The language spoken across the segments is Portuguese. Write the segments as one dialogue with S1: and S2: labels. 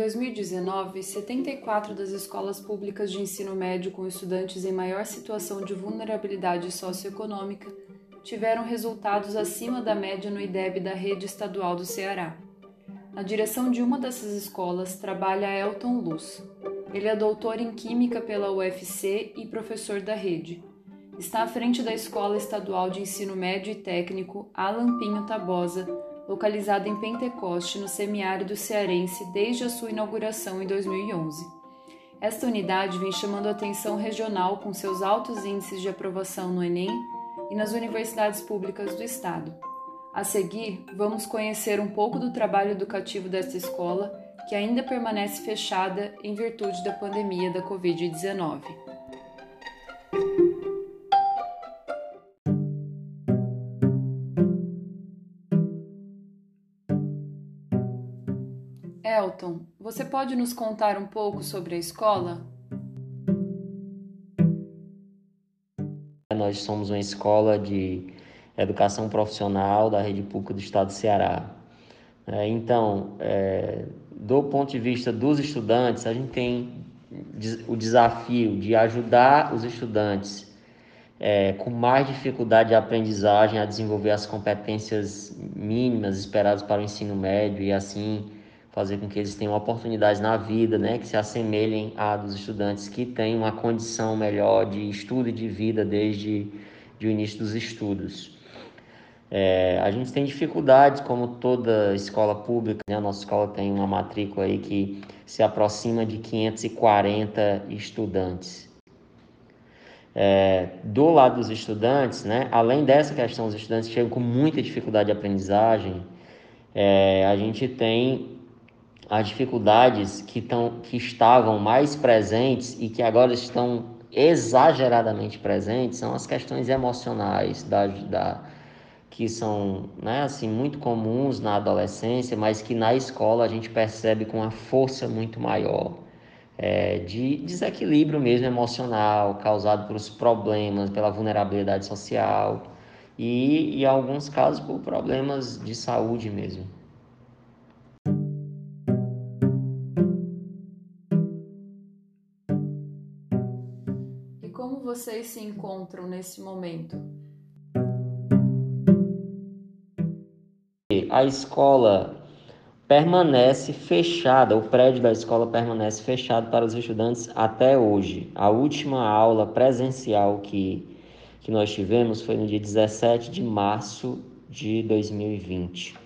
S1: 2019, 74 das escolas públicas de ensino médio com estudantes em maior situação de vulnerabilidade socioeconômica tiveram resultados acima da média no IDEB da rede estadual do Ceará. Na direção de uma dessas escolas trabalha Elton Luz. Ele é doutor em Química pela UFC e professor da rede. Está à frente da Escola Estadual de Ensino Médio e Técnico Alan Pinho Tabosa, localizada em Pentecoste, no semiárido cearense, desde a sua inauguração em 2011. Esta unidade vem chamando a atenção regional com seus altos índices de aprovação no Enem e nas universidades públicas do estado. A seguir, vamos conhecer um pouco do trabalho educativo desta escola, que ainda permanece fechada em virtude da pandemia da Covid-19. Elton, você pode nos contar um pouco sobre a escola?
S2: Nós somos uma escola de educação profissional da rede pública do estado do Ceará. É, então, é, do ponto de vista dos estudantes, a gente tem o desafio de ajudar os estudantes é, com mais dificuldade de aprendizagem a desenvolver as competências mínimas esperadas para o ensino médio e assim fazer com que eles tenham oportunidades na vida, né, que se assemelhem a dos estudantes que têm uma condição melhor de estudo e de vida desde de o início dos estudos. É, a gente tem dificuldades, como toda escola pública, né? a nossa escola tem uma matrícula aí que se aproxima de 540 estudantes. É, do lado dos estudantes, né? além dessa questão, os estudantes chegam com muita dificuldade de aprendizagem, é, a gente tem as dificuldades que, tão, que estavam mais presentes e que agora estão exageradamente presentes são as questões emocionais da, da que são né, assim muito comuns na adolescência, mas que na escola a gente percebe com uma força muito maior é, de desequilíbrio mesmo emocional causado pelos problemas, pela vulnerabilidade social e, em alguns casos, por problemas de saúde mesmo.
S1: Vocês se encontram nesse momento?
S2: A escola permanece fechada, o prédio da escola permanece fechado para os estudantes até hoje. A última aula presencial que, que nós tivemos foi no dia 17 de março de 2020.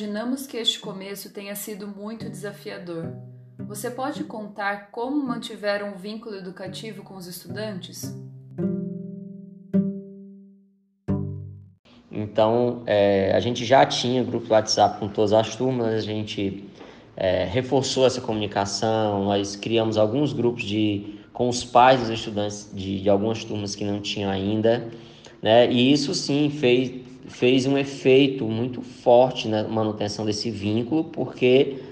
S1: Imaginamos que este começo tenha sido muito desafiador. Você pode contar como mantiveram o vínculo educativo com os estudantes?
S2: Então, é, a gente já tinha grupo WhatsApp com todas as turmas, a gente é, reforçou essa comunicação, nós criamos alguns grupos de, com os pais dos estudantes de, de algumas turmas que não tinham ainda, né? e isso sim fez, fez um efeito muito forte na manutenção desse vínculo, porque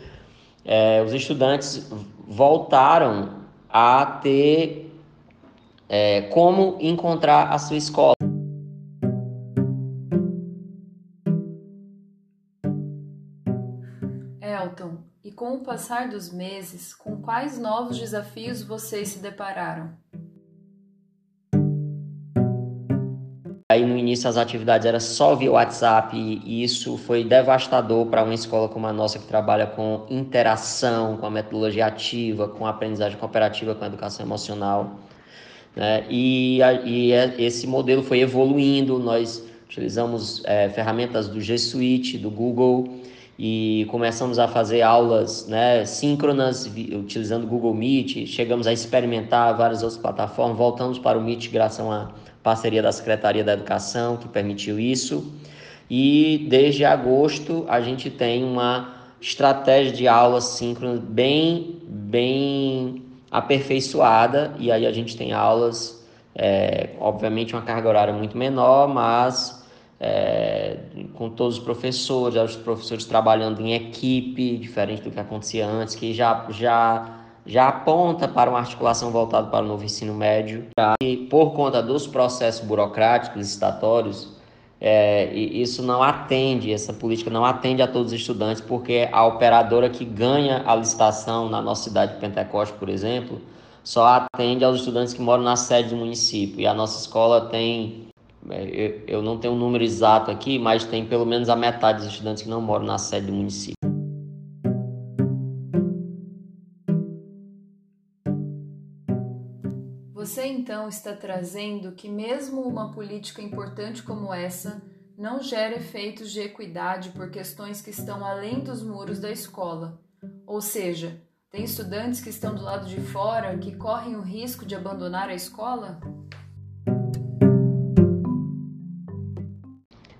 S2: é, os estudantes voltaram a ter é, como encontrar a sua escola.
S1: Elton, e com o passar dos meses, com quais novos desafios vocês se depararam?
S2: Aí no início as atividades eram só via WhatsApp e isso foi devastador para uma escola como a nossa que trabalha com interação, com a metodologia ativa, com a aprendizagem cooperativa, com a educação emocional. Né? E, e é, esse modelo foi evoluindo, nós utilizamos é, ferramentas do G Suite, do Google e começamos a fazer aulas né, síncronas utilizando Google Meet, chegamos a experimentar várias outras plataformas, voltamos para o Meet graças a parceria da Secretaria da Educação, que permitiu isso. E desde agosto a gente tem uma estratégia de aula síncrona bem, bem aperfeiçoada, e aí a gente tem aulas, é, obviamente, uma carga horária muito menor, mas é, com todos os professores, os professores trabalhando em equipe, diferente do que acontecia antes, que já, já já aponta para uma articulação voltada para o novo ensino médio. E por conta dos processos burocráticos licitatórios, é, isso não atende, essa política não atende a todos os estudantes, porque a operadora que ganha a licitação na nossa cidade de Pentecoste, por exemplo, só atende aos estudantes que moram na sede do município. E a nossa escola tem, é, eu não tenho um número exato aqui, mas tem pelo menos a metade dos estudantes que não moram na sede do município.
S1: Está trazendo que, mesmo uma política importante como essa, não gera efeitos de equidade por questões que estão além dos muros da escola. Ou seja, tem estudantes que estão do lado de fora que correm o risco de abandonar a escola?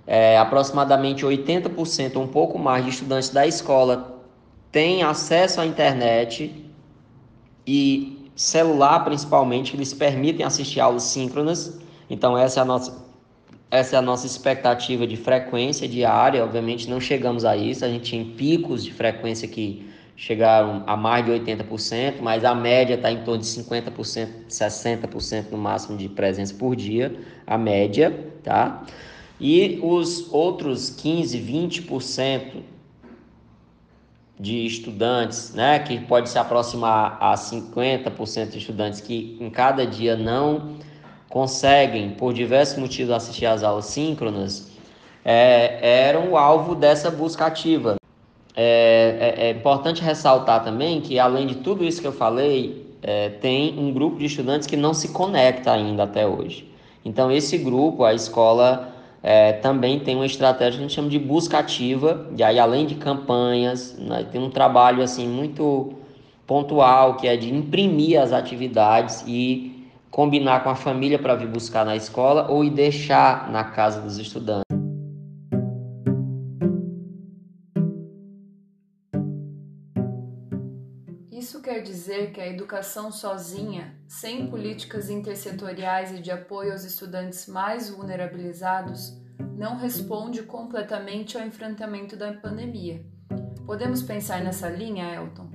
S2: É, aproximadamente 80%, um pouco mais, de estudantes da escola têm acesso à internet e celular principalmente, que eles permitem assistir aulas síncronas. Então essa é a nossa essa é a nossa expectativa de frequência diária. Obviamente não chegamos a isso, a gente tem picos de frequência que chegaram a mais de 80%, mas a média está em torno de 50%, 60% no máximo de presença por dia, a média, tá? E os outros 15, 20% de estudantes, né, que pode se aproximar a 50% de estudantes que em cada dia não conseguem, por diversos motivos, assistir às aulas síncronas, é, eram o alvo dessa busca ativa. É, é, é, importante ressaltar também que, além de tudo isso que eu falei, é, tem um grupo de estudantes que não se conecta ainda até hoje. Então, esse grupo, a escola é, também tem uma estratégia que a gente chama de busca ativa, e aí além de campanhas, né, tem um trabalho assim muito pontual, que é de imprimir as atividades e combinar com a família para vir buscar na escola ou ir deixar na casa dos estudantes.
S1: Dizer que a educação sozinha, sem políticas intersetoriais e de apoio aos estudantes mais vulnerabilizados, não responde completamente ao enfrentamento da pandemia. Podemos pensar nessa linha, Elton?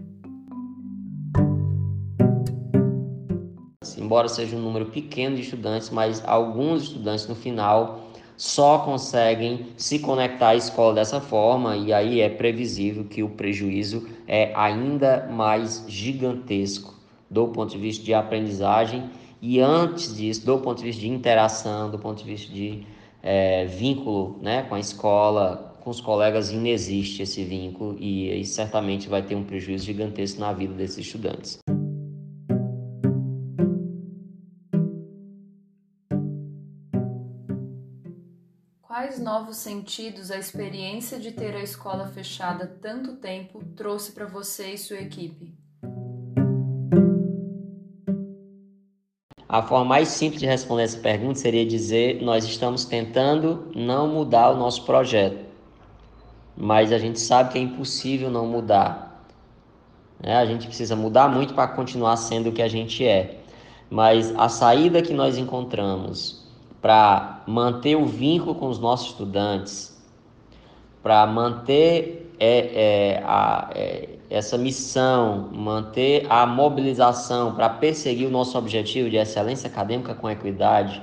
S2: Embora seja um número pequeno de estudantes, mas alguns estudantes no final só conseguem se conectar à escola dessa forma, e aí é previsível que o prejuízo é ainda mais gigantesco do ponto de vista de aprendizagem e antes disso, do ponto de vista de interação, do ponto de vista de é, vínculo né, com a escola, com os colegas, inexiste esse vínculo e, e certamente vai ter um prejuízo gigantesco na vida desses estudantes.
S1: Quais novos sentidos a experiência de ter a escola fechada tanto tempo trouxe para você e sua equipe?
S2: A forma mais simples de responder essa pergunta seria dizer: nós estamos tentando não mudar o nosso projeto, mas a gente sabe que é impossível não mudar. Né? A gente precisa mudar muito para continuar sendo o que a gente é. Mas a saída que nós encontramos para manter o vínculo com os nossos estudantes, para manter é, é, a, é, essa missão, manter a mobilização para perseguir o nosso objetivo de excelência acadêmica com equidade,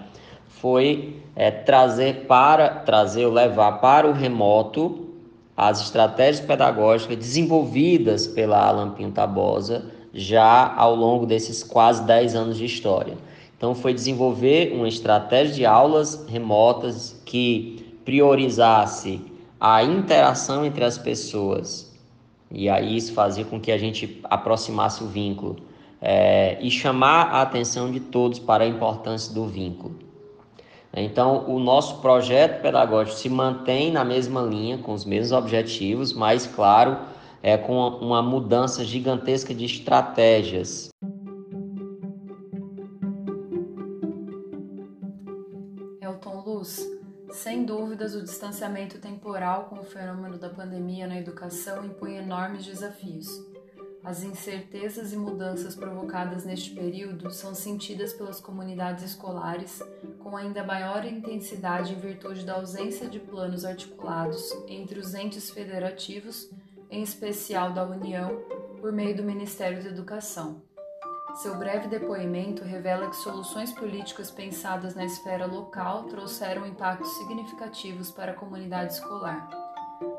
S2: foi é, trazer para trazer ou levar para o remoto as estratégias pedagógicas desenvolvidas pela Alan Pinto Tabosa já ao longo desses quase 10 anos de história. Então, foi desenvolver uma estratégia de aulas remotas que priorizasse a interação entre as pessoas. E aí isso fazia com que a gente aproximasse o vínculo é, e chamar a atenção de todos para a importância do vínculo. Então, o nosso projeto pedagógico se mantém na mesma linha, com os mesmos objetivos, mas, claro, é, com uma mudança gigantesca de estratégias.
S1: Sem dúvidas, o distanciamento temporal com o fenômeno da pandemia na educação impõe enormes desafios. As incertezas e mudanças provocadas neste período são sentidas pelas comunidades escolares com ainda maior intensidade em virtude da ausência de planos articulados entre os entes federativos, em especial da União, por meio do Ministério da Educação. Seu breve depoimento revela que soluções políticas pensadas na esfera local trouxeram impactos significativos para a comunidade escolar.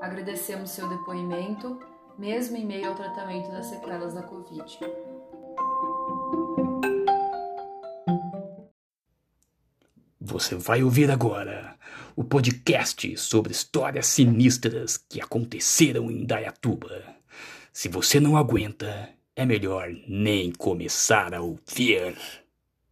S1: Agradecemos seu depoimento, mesmo em meio ao tratamento das sequelas da Covid.
S3: Você vai ouvir agora o podcast sobre histórias sinistras que aconteceram em Dayatuba. Se você não aguenta, é melhor nem começar a ouvir.